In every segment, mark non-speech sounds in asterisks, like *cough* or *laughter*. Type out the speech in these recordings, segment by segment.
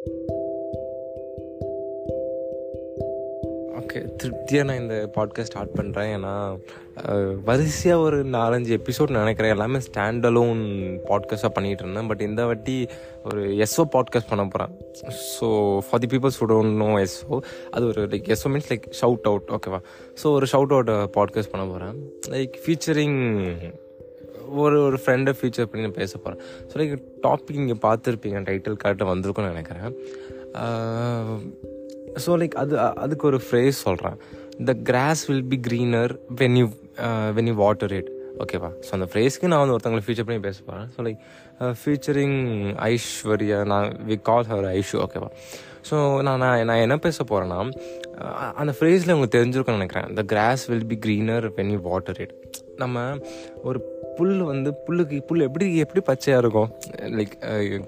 Okay திருப்தியாக நான் இந்த பாட்காஸ்ட் ஸ்டார்ட் பண்ணுறேன் ஏன்னா வரிசையாக ஒரு நாலஞ்சு எபிசோட் நினைக்கிறேன். எல்லாமே ஸ்டாண்ட் அலோன் பாட்காஸ்ட்டாக பண்ணிகிட்டு இருந்தேன். பட் இந்த வாட்டி ஒரு எஸ்ஓ பாட்காஸ்ட் பண்ண போகிறேன் so for the peoples would know so அது ஒரு like so means like shout out ஓகேவா ஸோ ஒரு ஷவுட் அவுட் பாட்காஸ்ட் பண்ண போகிறேன் லைக் ஃபீச்சரிங் ஒரு ஒரு ஃப்ரெண்டை ஃபீச்சர் பண்ணி நான் பேச போகிறேன் ஸோ லைக் டாபிக் இங்கே பார்த்துருப்பீங்க. டைட்டில் கரெக்டாக வந்திருக்கும்னு நினைக்கிறேன். ஸோ லைக் அது அதுக்கு ஒரு ஃப்ரேஸ் சொல்கிறேன் the grass will be greener when you when you water it ஓகேவா ஸோ அந்த ஃப்ரேஸ்க்கு நான் வந்து ஒருத்தங்களை ஃபியூச்சர் பண்ணி பேச போகிறேன் ஸோ லைக் ஃபியூச்சரிங் ஐஸ்வர்யா நான் வி கால் ஹவர் ஐஷு. ஓகேவா ஸோ நான் நான் நான் என்ன பேச போகிறேன்னா அந்த ஃப்ரேஸில் உங்களுக்கு தெரிஞ்சிருக்கும்னு நினைக்கிறேன். The grass will be greener when you water it நம்ம ஒரு புல் வந்து புல்லுக்கு புல் எப்படி எப்படி பச்சையாக இருக்கும்? லைக்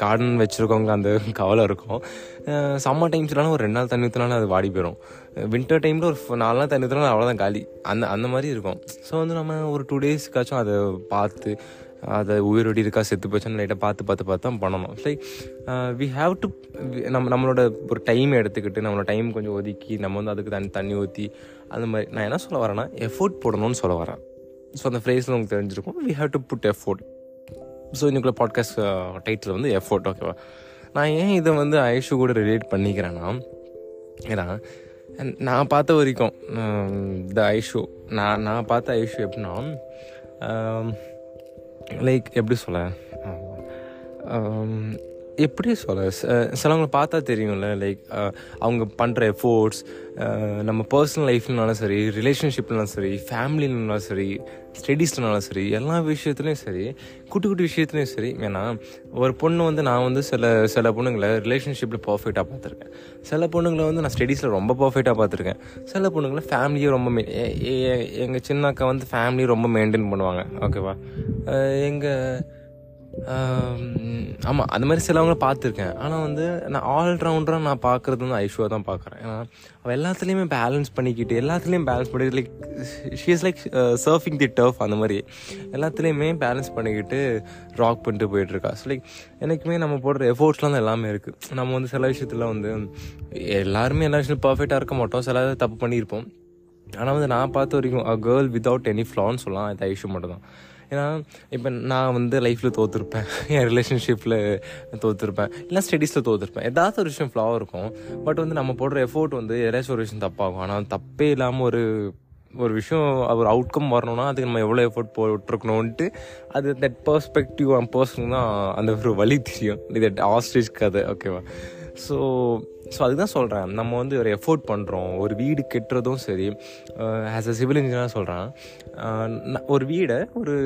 கார்டன் வச்சுருக்கவங்க அந்த கவலை இருக்கும். சம்மர் டைம்ஸ்லாம் ஒரு ரெண்டு நாள் தண்ணி ஊற்றினாலும் அது வாடி போயிடும் வின்டர் டைமில் ஒரு நாலு நாள் தண்ணி ஊற்றினாலும் அவ்வளோதான் காலி. அந்த அந்த மாதிரி இருக்கும். ஸோ வந்து நம்ம ஒரு டூ டேஸ்க்காச்சும் அதை பார்த்து அதை உயிரோடி இருக்கா செத்து போச்சுன்னு லைட்டாக பார்த்து பார்த்து பார்த்து தான் பண்ணணும். லைக் வி ஹாவ் டு நம்ம நம்மளோட ஒரு டைம் எடுத்துக்கிட்டு நம்மளோட டைம் கொஞ்சம் ஒதுக்கி நம்ம வந்து அதுக்கு தண்ணி தண்ணி ஊற்றி அந்த மாதிரி நான் என்ன சொல்ல வரேன்னா எஃபோர்ட் போடணும்னு சொல்ல வரேன். ஸோ அந்த ஃப்ரேஸில் உங்களுக்கு தெரிஞ்சிருக்கும். We have to put effort so இன்னைக்குள்ள பாட்காஸ்ட் டைட்டில் uh, வந்து எஃபோர்ட் ஓகேவா நான் ஏன் இதை வந்து ஐஷு கூட ரிலேட் பண்ணிக்கிறேன்னா ஏன்னா நான் பார்த்த வரைக்கும் um, த ஐஷு நான் நான் பார்த்த ஐஷு எப்படின்னா um, லைக் எப்படி சொல்ல? Um, எப்படி சொல்ல சிலவங்களை பார்த்தா தெரியும்ல லைக் அவங்க பண்ணுற எஃபோர்ட்ஸ் நம்ம பர்சனல் லைஃப்லனாலும் சரி ரிலேஷன்ஷிப்லனாலும் சரி ஃபேமிலினாலும் சரி ஸ்டடீஸ்லனாலும் சரி எல்லா விஷயத்துலையும் சரி குட்டி குட்டி விஷயத்துலையும் சரி ஏன்னா ஒரு பொண்ணு வந்து நான் வந்து சில சில பொண்ணுங்களை ரிலேஷன்ஷிப்பில் பர்ஃபெக்டாக பார்த்துருக்கேன். சில பொண்ணுங்களை வந்து நான் ஸ்டடீஸில் ரொம்ப பர்ஃபெக்டாக பார்த்துருக்கேன். சில பொண்ணுங்களை ஃபேமிலியை ரொம்ப மெயின் எங்கள் சின்ன அக்கா வந்து ஃபேமிலியை ரொம்ப மெயின்டைன் பண்ணுவாங்க. ஓகேவா எங்கள் ஆமாம் அந்த மாதிரி சிலவங்கள பார்த்துருக்கேன். ஆனால் வந்து நான் ஆல்ரவுண்டராக நான் பார்க்குறது வந்து ஐஷுவாக தான் பார்க்குறேன். ஏன்னா அவள் எல்லாத்துலேயுமே பேலன்ஸ் பண்ணிக்கிட்டு எல்லாத்துலேயும் பேலன்ஸ் பண்ணி like she is like surfing the turf அந்த மாதிரி. எல்லாத்துலேயுமே பேலன்ஸ் பண்ணிக்கிட்டு ராக் பண்ணிட்டு போயிட்டுருக்கா. ஸோ லைக் எனக்குமே நம்ம போடுற எஃபோர்ட்ஸ்லாம் தான் எல்லாமே இருக்குது நம்ம வந்து சில விஷயத்தில் வந்து எல்லாருமே எல்லா விஷயத்துலையும் பர்ஃபெக்டாக இருக்க மாட்டோம். சில தப்பு பண்ணியிருப்போம். ஆனால் வந்து நான் பார்த்த வரைக்கும் அ கேர்ள் வித்தவுட் எனி ஃப்ளான்னு சொல்லலாம் அது ஐஷு மட்டும் தான் ஏன்னா இப்போ நான் வந்து லைஃப்பில் தோற்றுருப்பேன் *laughs* என் ரிலேஷன்ஷிப்பில் தோற்றுருப்பேன் இல்லை ஸ்டடீஸில் தோற்றுருப்பேன் ஏதாவது ஒரு விஷயம் ஃப்ளாவாக இருக்கும். பட் வந்து நம்ம போடுற எஃபோர்ட் வந்து ஏதாச்சும் ஒரு விஷயம் தப்பாகும். ஆனால் தப்பே இல்லாமல் ஒரு ஒரு விஷயம் ஒரு அவுட்கம் வரணும்னா அதுக்கு நம்ம எவ்வளோ எஃபோர்ட் போட்டிருக்கணும்ன்ட்டு அது தட் பர்ஸ்பெக்டிவ் அண்ட் பர்சன் தான் அந்த ஒரு வழி தெரியும். இது ஆஸ்ட்ரிச் கதை ஓகேவா ஸோ ஸோ அதுதான் சொல்கிறேன் நம்ம வந்து ஒரு எஃபோர்ட் பண்ணுறோம் ஒரு வீடு கெட்டுறதும் சரி ஆஸ் அ சிவில் இன்ஜினியராக சொல்கிறேன் ஒரு வீடை ஒரு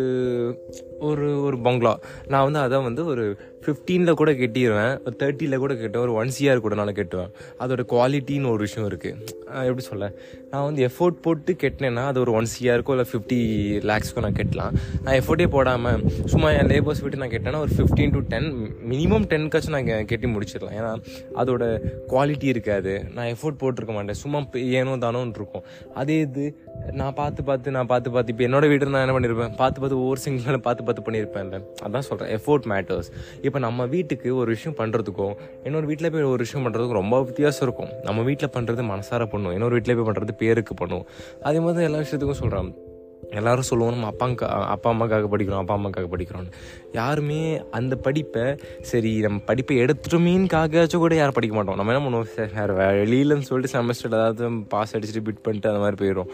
ஒரு ஒரு பங்களா நான் வந்து அதை வந்து ஒரு ஃபிஃப்டீனில் கூட கெட்டிடுவேன் ஒரு தேர்ட்டியில் கூட கெட்டுவேன். ஒரு ஒன் சிஆர் கூட நான் கெட்டுவேன். அதோட குவாலிட்டின்னு ஒரு விஷயம் இருக்குது எப்படி சொல்ல? நான் வந்து எஃபோர்ட் போட்டு கெட்டினேன்னா அது ஒரு ஒன் சிஆருக்கோ இல்லை ஃபிஃப்டி லேக்ஸ்க்கோ நான் கெட்டலாம். நான் எஃபோர்ட்டே போடாமல் சும்மா என் லேபர்ஸ் விட்டு நான் கெட்டேன்னா ஒரு ஃபிஃப்டீன் டு டென் மினிமம் டென்க்காச்சும் நான் கெட்டி முடிச்சிடலாம். ஏன்னா அதோட குவாலிட்டி இருக்காது. நான் எஃபோர்ட் போட்டிருக்க மாட்டேன். சும்மா ஏனோ தானோன்னு இருக்கும். அதே இது நான் பார்த்து பார்த்து நான் பார்த்து பார்த்து இப்போ என்னோட வீடு நான் என்ன பண்ணியிருப்பேன் பார்த்து பார்த்து ஒவ்வொரு சிங்கிள் பார்த்து பார்த்து பண்ணியிருப்பேன்ல அதான் சொல்கிறேன் எஃபோர்ட் மேட்டர்ஸ் இப்போ நம்ம வீட்டுக்கு ஒரு விஷயம் பண்ணுறதுக்கும் இன்னொரு வீட்டில் போய் ஒரு விஷயம் பண்ணுறதுக்கும் ரொம்ப வித்தியாசம் இருக்கும். நம்ம வீட்டில் பண்ணுறது மனசார பண்ணுவோம் இன்னொரு வீட்டில் போய் பண்ணுறது பேருக்கு பண்ணுவோம் அதே மாதிரி எல்லா விஷயத்துக்கும் சொல்கிறேன் எல்லாரும் சொல்லுவோம் நம்ம அப்பாங்க அப்பா அம்மாக்காக படிக்கிறோம் அப்பா அம்மாக்காக படிக்கிறோம்னு. யாருமே அந்த படிப்பை சரி நம்ம படிப்பை எடுத்துட்டோமேனுக்காகச்சும் கூட யாரும் படிக்க மாட்டோம். நம்ம என்ன பண்ணுவோம்? சார் வேறு வெளியிலன்னு சொல்லிட்டு செமஸ்டர் ஏதாவது பாஸ் அடிச்சுட்டு பிட் பண்ணிட்டு அந்த மாதிரி போயிடும்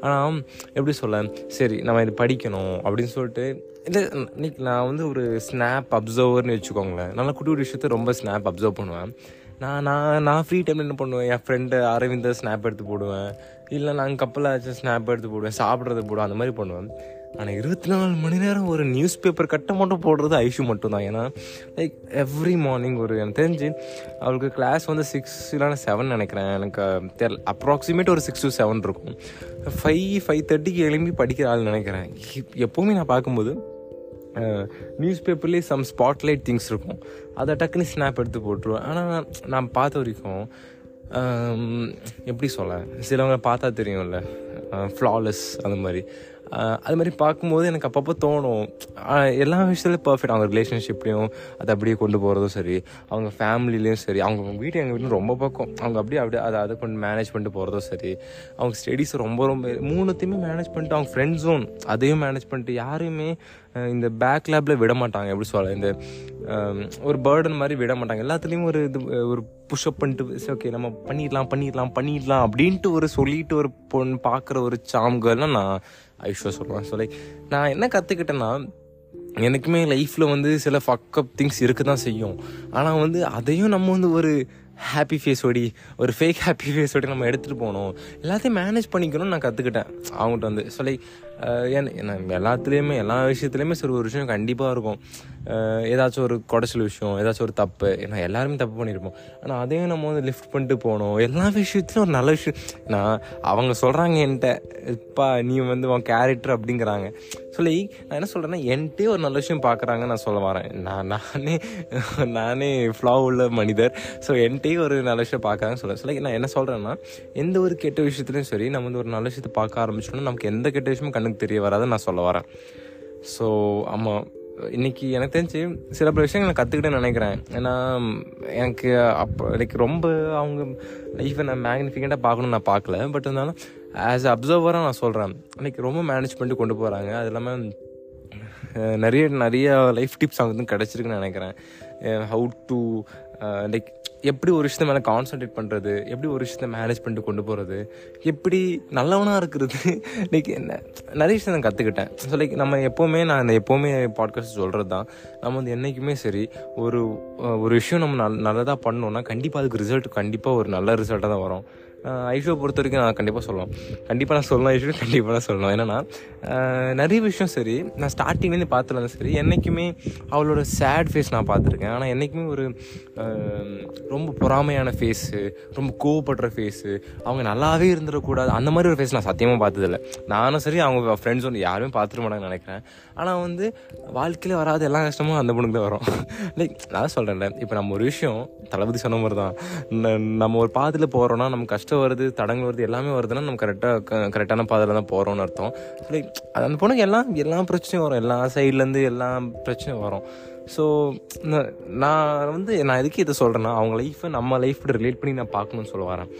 ஆனால் எப்படி சொல்ல சரி நம்ம இது படிக்கணும் அப்படின்னு சொல்லிட்டு இல்லை இன்னைக்கு நான் வந்து ஒரு ஸ்னாப் அப்சர்வர்னு வச்சுக்கோங்களேன். நல்லா குட்டி குட்டி விஷயத்த ரொம்ப ஸ்னாப் அப்சர்வ் பண்ணுவேன். நான் நான் நான் ஃப்ரீ டைமில் என்ன பண்ணுவேன்? என் ஃப்ரெண்டு அரவிந்தர் ஸ்னாப் எடுத்து போடுவேன். இல்லை நாங்கள் கப்பலில் ஆச்சும் ஸ்னாப் எடுத்து போடுவேன். சாப்பிட்றது போடுவேன். அந்த மாதிரி பண்ணுவேன். ஆனால் இருபத்தி நாலு மணி நேரம் ஒரு நியூஸ் பேப்பர் கட்ட மட்டும் போடுறது ஐஷு மட்டும்தான். ஏன்னா லைக் எவ்ரி மார்னிங் ஒரு எனக்கு தெரிஞ்சு அவளுக்கு கிளாஸ் வந்து சிக்ஸ் இல்லைனா செவன் நினைக்கிறேன். எனக்கு தெரியல அப்ராக்சிமேட் ஒரு சிக்ஸ் டு செவன் இருக்கும். ஃபைவ் ஃபைவ் தேர்ட்டிக்கு எழும்பி படிக்கிற ஆள் நினைக்கிறேன். எப்போவுமே நான் பார்க்கும்போது நியூஸ் பேப்பர்லேயே சம் ஸ்பாட்லைட் திங்ஸ் இருக்கும். அதை டக்குன்னு ஸ்னாப் எடுத்து போட்டுருவேன். ஆனால் நான் பார்த்த வரைக்கும் எப்படி சொல்ல சிலவங்க பார்த்தா தெரியும்ல ஃப்ளாலெஸ் அந்த மாதிரி. அது மாதிரி பார்க்கும்போது எனக்கு அப்பப்போ தோணும். எல்லா விஷயத்துலையும் பர்ஃபெக்ட் அவங்க ரிலேஷன்ஷிப்லேயும் அதை அப்படியே கொண்டு போகிறதும் சரி அவங்க ஃபேமிலிலையும் சரி அவங்க வீட்டு எங்கள் வீட்டில் ரொம்ப பக்கம். அவங்க அப்படியே அப்படியே அதை அதை கொண்டு மேனேஜ் பண்ணிட்டு போகிறதும் சரி. அவங்க ஸ்டடீஸ் ரொம்ப ரொம்ப மூணுத்தையுமே மேனேஜ் பண்ணிட்டு அவங்க ஃப்ரெண்ட் ஜோன் அதையும் மேனேஜ் பண்ணிட்டு யாரையுமே இந்த பேக் லேப்பில் விட மாட்டாங்க. எப்படி சொல்ல இந்த ஒரு பேர்டன் மாதிரி விட மாட்டாங்க. எல்லாத்துலேயும் ஒரு இது ஒரு புஷ்அப் பண்ணிட்டு ஓகே நம்ம பண்ணிடலாம் பண்ணிடலாம் பண்ணிடலாம் அப்படின்ட்டு ஒரு சொல்லிட்டு ஒரு பொண்ணு பார்க்குற ஒரு சாம்கள்லாம் நான் ஐஷோ சொல்லுவேன் ஸோ லைக் நான் என்ன கற்றுக்கிட்டேன்னா எனக்குமே லைஃப்பில் வந்து சில ஃபக்கப் திங்ஸ் இருக்க தான் செய்யும். ஆனால் வந்து அதையும் நம்ம வந்து ஒரு ஹாப்பி ஃபேஸோடி ஒரு ஃபேக் ஹாப்பி ஃபேஸோடி நம்ம எடுத்துகிட்டு போகணும். எல்லாத்தையும் மேனேஜ் பண்ணிக்கணும்னு நான் கற்றுக்கிட்டேன் அவங்ககிட்ட வந்து. ஸோ லைக் ஏன்னா எல்லாத்துலேயுமே எல்லா விஷயத்துலையுமே சரி ஒரு விஷயம் கண்டிப்பாக இருக்கும். ஏதாச்சும் ஒரு குடைச்சல் விஷயம் ஏதாச்சும் ஒரு தப்பு ஏன்னா எல்லாருமே தப்பு பண்ணியிருப்போம் ஆனால் அதையும் நம்ம வந்து லிஃப்ட் பண்ணிட்டு போகணும். எல்லா விஷயத்துலையும் ஒரு நல்ல விஷயம். நான் அவங்க சொல்கிறாங்க என்கிட்ட இப்பா நீ வந்து உன் கேரக்டர் அப்படிங்கிறாங்க. சொல்லி நான் என்ன சொல்கிறேன்னா என்கிட்டே ஒரு நல்ல விஷயம் பார்க்குறாங்க நான் சொல்ல வரேன். நான் நானே நானே ஃப்ளா உள்ள மனிதர். ஸோ என்கிட்டயே ஒரு நல்ல விஷயம் பார்க்குறாங்க ஸோ லைக் நான் என்ன சொல்கிறேன்னா எந்த ஒரு கெட்ட விஷயத்துலையும் சரி நம்ம வந்து ஒரு நல்ல விஷயத்தை பார்க்க ஆரம்பிச்சோன்னா நமக்கு எந்த கெட்ட விஷயமும் கண்ணுக்கு தெரிய வராதுன்னு நான் சொல்ல வரேன். ஸோ ஆமாம் இன்னைக்கு எனக்கு தெரிஞ்சு சில பல விஷயங்கள் நான் கற்றுக்கிட்டேன்னு நினைக்கிறேன். ஏன்னா எனக்கு அப்போ லைக் ரொம்ப அவங்க லைஃப்பை நான் மேக்னிஃபிகண்ட்டாக பார்க்கணும்னு நான் பார்க்கல பட் இருந்தாலும் ஆஸ் அப்சர்வராக நான் சொல்கிறேன் லைக் ரொம்ப மேனேஜ் பண்ணிட்டு கொண்டு போகிறாங்க அது இல்லாமல் நிறைய நிறைய லைஃப் டிப்ஸ் அவங்க வந்து கிடச்சிருக்குன்னு நினைக்கிறேன். ஹவு டு லைக் எப்படி ஒரு விஷயத்த மேலே கான்சென்ட்ரேட் பண்ணுறது எப்படி ஒரு விஷயத்த மேனேஜ் பண்ணிட்டு கொண்டு போகிறது எப்படி நல்லவனாக இருக்கிறது? *laughs* லைக் என்ன நிறைய விஷயம் நான் கற்றுக்கிட்டேன் ஸோ லைக் நம்ம எப்போவுமே நான் இந்த எப்போவுமே பாட்காஸ்ட் சொல்கிறது தான் நம்ம வந்து என்றைக்குமே சரி ஒரு ஒரு விஷயம் நம்ம நல் நல்லதாக பண்ணோன்னா கண்டிப்பாக அதுக்கு ரிசல்ட் கண்டிப்பாக ஒரு நல்ல ரிசல்ட்டாக தான் வரும். ஐஷோ பொறுத்த வரைக்கும் நான் கண்டிப்பாக சொல்லலாம் கண்டிப்பாக நான் சொல்லலாம் ஐஷோ கண்டிப்பாக நான் சொல்லணும். என்னென்னா நிறைய விஷயம் சரி நான் ஸ்டார்டிங்லேருந்து பார்த்துலாம் சரி என்றைக்குமே அவளோட சேட் ஃபேஸ் நான் பார்த்துருக்கேன். ஆனால் என்றைக்குமே ஒரு ரொம்ப பொறாமையான ஃபேஸு ரொம்ப கோவப்படுற ஃபேஸு அவங்க நல்லாவே இருந்துடக்கூடாது அந்த மாதிரி ஒரு ஃபேஸ் நான் சத்தியமாக பார்த்ததில்ல. நானும் சரி அவங்க ஃப்ரெண்ட்ஸ் ஒன்று யாருமே பார்த்துட மாட்டாங்கன்னு நினைக்கிறேன். ஆனால் வந்து வாழ்க்கையில் வராத எல்லா கஷ்டமும் அந்த பொண்ணுக்கு தான் வரும். லைக் நான் சொல்கிறேன்ல இப்போ நம்ம ஒரு விஷயம் தளபதி சொன்ன மாதிரி தான் நம்ம ஒரு பாதையில் போகிறோன்னா நம்ம கஷ்டம் வருது தடங்கள் வருது எல்லாமே வருதுன்னா நம்ம கரெக்டாக கரெக்டான பாதையில் தான் போகிறோம்னு அர்த்தம். லைக் அந்த பொண்ணுக்கு எல்லாம் எல்லா பிரச்சனையும் வரும். எல்லா சைட்லேருந்து எல்லா பிரச்சனையும் வரும். ஸோ நான் வந்து நான் எதுக்கு இதை சொல்கிறேன்னா அவங்க லைஃப்பை நம்ம லைஃப்போட ரிலேட் பண்ணி நான் பார்க்கணும்னு சொல்ல வரேன்.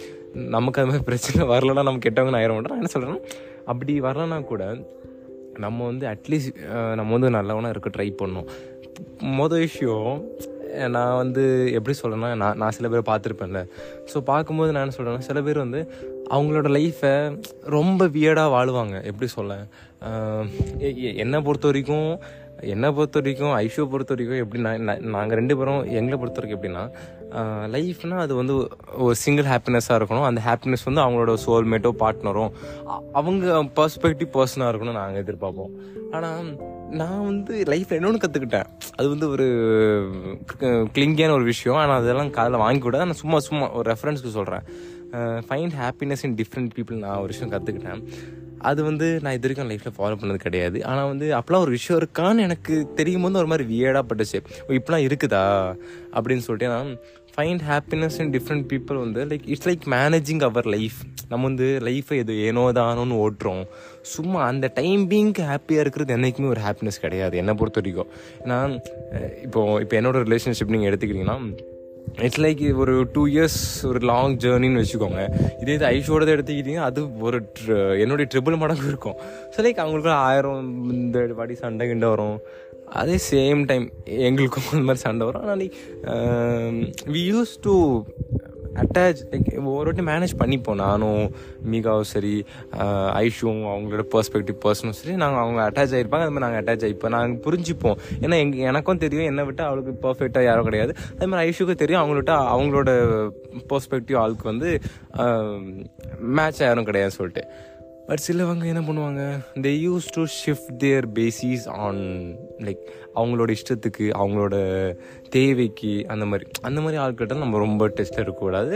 நமக்கு அது மாதிரி பிரச்சனை *laughs* வரலன்னா நம்ம கெட்டவங்க ஆயிட ஆயிரம் நான் என்ன சொல்கிறேன்னா அப்படி வரலன்னா கூட நம்ம வந்து அட்லீஸ்ட் நம்ம வந்து நல்லவனாக இருக்க ட்ரை பண்ணோம். மொதல் விஷயம் நான் வந்து எப்படி சொல்லணும்னா நான் நான் சில பேர் பார்த்துருப்பேன்ல. ஸோ பார்க்கும்போது நான் என்ன சொல்கிறேன்னா சில பேர் வந்து அவங்களோட லைஃப்பை ரொம்ப வியர்டாக வாழுவாங்க. எப்படி சொல்ல? என்னை பொறுத்த வரைக்கும் என்னை பொறுத்த வரைக்கும் ஐஷோ பொறுத்த வரைக்கும் எப்படின்னா நாங்கள் ரெண்டு பேரும் எங்களை பொறுத்த வரைக்கும் எப்படின்னா லைஃப்னா அது வந்து ஒரு சிங்கிள் ஹாப்பினஸ்ஸாக இருக்கணும். அந்த ஹாப்பினஸ் வந்து அவங்களோட சோல்மேட்டோ பார்ட்னரோ அவங்க பர்ஸ்பெக்டிவ் பர்சனாக இருக்கணும்னு நாங்கள் எதிர்பார்ப்போம். ஆனால் நான் வந்து லைஃப்பில் இன்னொன்று கற்றுக்கிட்டேன் அது வந்து ஒரு கிளிங்கியான ஒரு விஷயம். ஆனால் அதெல்லாம் காதில் வாங்கி கூட நான் சும்மா சும்மா ஒரு ரெஃபரன்ஸ்க்கு சொல்கிறேன் find happiness in different people நான் ஒரு விஷயம் கற்றுக்கிட்டேன் அது வந்து நான் இது வரைக்கும் லைஃப்பில் ஃபாலோ பண்ணது கிடையாது. ஆனால் வந்து அப்போலாம் ஒரு விஷயம் இருக்கான்னு எனக்கு தெரியும் போது ஒரு மாதிரி வியர்டாக பட்டுச்சு. இப்படிலாம் இருக்குதா? அப்படின்னு சொல்லிட்டு நான் find happiness in different people வந்து like it's like managing our life நம்ம வந்து லைஃப்பை எது ஏனோ தானோன்னு ஓட்டுறோம். சும்மா அந்த டைம் பீங்க்கு ஹாப்பியாக இருக்கிறது என்றைக்குமே ஒரு ஹாப்பினஸ் கிடையாது. என்னை பொறுத்த வரைக்கும். ஏன்னா இப்போது இப்போ என்னோடய ரிலேஷன்ஷிப் நீங்கள் எடுத்துக்கிட்டிங்கன்னா இட்ஸ் லைக் ஒரு டூ இயர்ஸ் ஒரு லாங் ஜேர்னின்னு வச்சுக்கோங்க. இதே இது ஐஷோடது எடுத்துக்கிட்டிங்கன்னா அது ஒரு ட்ர என்னுடைய ட்ரிபிள் மடங்கு இருக்கும். ஸோ லைக் அவங்களுக்கு ஆயிரம் இந்த வாட்டி சண்டை கிண்ட வரும். அதே சேம் டைம் எங்களுக்கும் அந்த மாதிரி சண்டை வரும். ஆனால் we use to attach like ஒரு வாட்டி மேனேஜ் பண்ணிப்போம். நானும் மீகாவும் சரி ஆஹ் ஐஷுவும் அவங்களோட பர்ஸ்பெக்டிவ் பர்சனும் சரி நாங்கள் அவங்க அட்டாச் ஆகிருப்பாங்க அது மாதிரி நாங்கள் அட்டாச் ஆகிப்போம் நாங்கள் புரிஞ்சுப்போம். ஏன்னா எங்க எனக்கும் தெரியும் என்னை விட்டு அவளுக்கு பர்ஃபெக்டாக யாரும் கிடையாது. அதே மாதிரி ஐஷுக்கும் தெரியும். அவங்கள்ட்ட அவங்களோட பர்ஸ்பெக்டிவ் ஆளுக்கு வந்து மேட்ச் யாரும் கிடையாதுன்னு சொல்லிட்டு. பட் சிலவங்க என்ன பண்ணுவாங்க? They use to shift their basis on like அவங்களோட இஷ்டத்துக்கு அவங்களோட தேவைக்கு அந்த மாதிரி. அந்த மாதிரி ஆட்கிட்ட நம்ம ரொம்ப டெஸ்ட் இருக்கக்கூடாது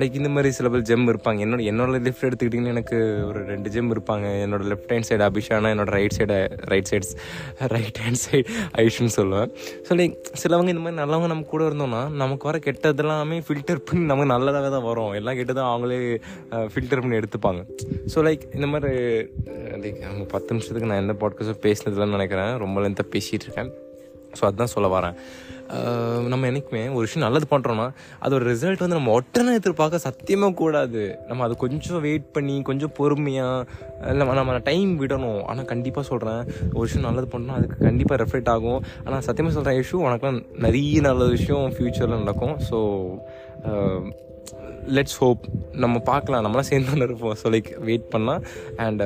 லைக் இந்த மாதிரி சில பேர் ஜெம் இருப்பாங்க. என்னோட என்னோட லெஃப்ட் எடுத்துக்கிட்டிங்கன்னா எனக்கு ஒரு ரெண்டு ஜெம் இருப்பாங்க. என்னோட லெஃப்ட் ஹேண்ட் சைடு அபிஷானா என்னோட right side right sides right hand side ஐஷுன்னு சொல்லுவேன். ஸோ லைக் சிலவங்க இந்த மாதிரி நல்லவங்க நம்ம கூட இருந்தோம்னா நமக்கு வர கெட்டதெல்லாமே ஃபில்டர் பண்ணி நமக்கு நல்லதாகவே தான் வரும். எல்லாம் கெட்டதும் அவங்களே ஃபில்டர் பண்ணி எடுத்துப்பாங்க. ஸோ லைக் இந்த மாதிரி லைக் நம்ம பத்து நிமிஷத்துக்கு நான் எந்த பாட்காஸ்ட்டும் பேசினதுலாம் நினைக்கிறேன். ரொம்ப லென்த்தாக பேசிகிட்டு இருக்கேன் ஸோ அதுதான் சொல்ல வரேன். நம்ம என்றைக்குமே ஒரு விஷயம் நல்லது பண்ணுறோன்னா அதோட ரிசல்ட் வந்து நம்ம ஒட்டனை எதிர்பார்க்க சத்தியமாக கூடாது. நம்ம அது கொஞ்சம் வெயிட் பண்ணி கொஞ்சம் பொறுமையாக நம்ம நம்ம டைம் விடணும். ஆனால் கண்டிப்பாக சொல்கிறேன் ஒரு விஷயம் நல்லது பண்ணோம் அதுக்கு கண்டிப்பாக ரெஃப்ளெக்ட் ஆகும். ஆனால் சத்தியமாக சொல்கிறேன் இஷ்யூ உனக்குலாம் நிறைய நல்ல விஷயம் ஃப்யூச்சரில் நடக்கும். ஸோ லெட்ஸ் ஹோப் நம்ம பார்க்கலாம். நம்மளாம் சேர்ந்து தானே இருப்போம். ஸோ லைக் வெயிட் பண்ணலாம். And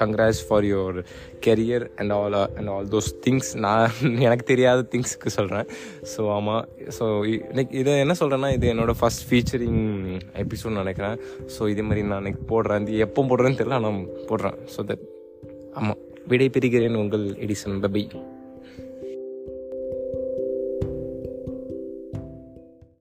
congrats for your career and all and all those things நான் எனக்கு தெரியாத திங்ஸுக்கு சொல்கிறேன் ஸோ ஆமாம் ஸோ லைக் இதை என்ன சொல்கிறேன்னா இது என்னோடய ஃபஸ்ட் ஃபீச்சரிங் எபிசோட் நினைக்கிறேன். ஸோ இதே மாதிரி நான் எனக்கு போடுறேன். இது எப்போ போடுறேன்னு தெரியல நான் போடுறேன். ஸோ தட் ஆமாம் விடை பெறுகிறேன் உங்கள் எடிசன் பபை.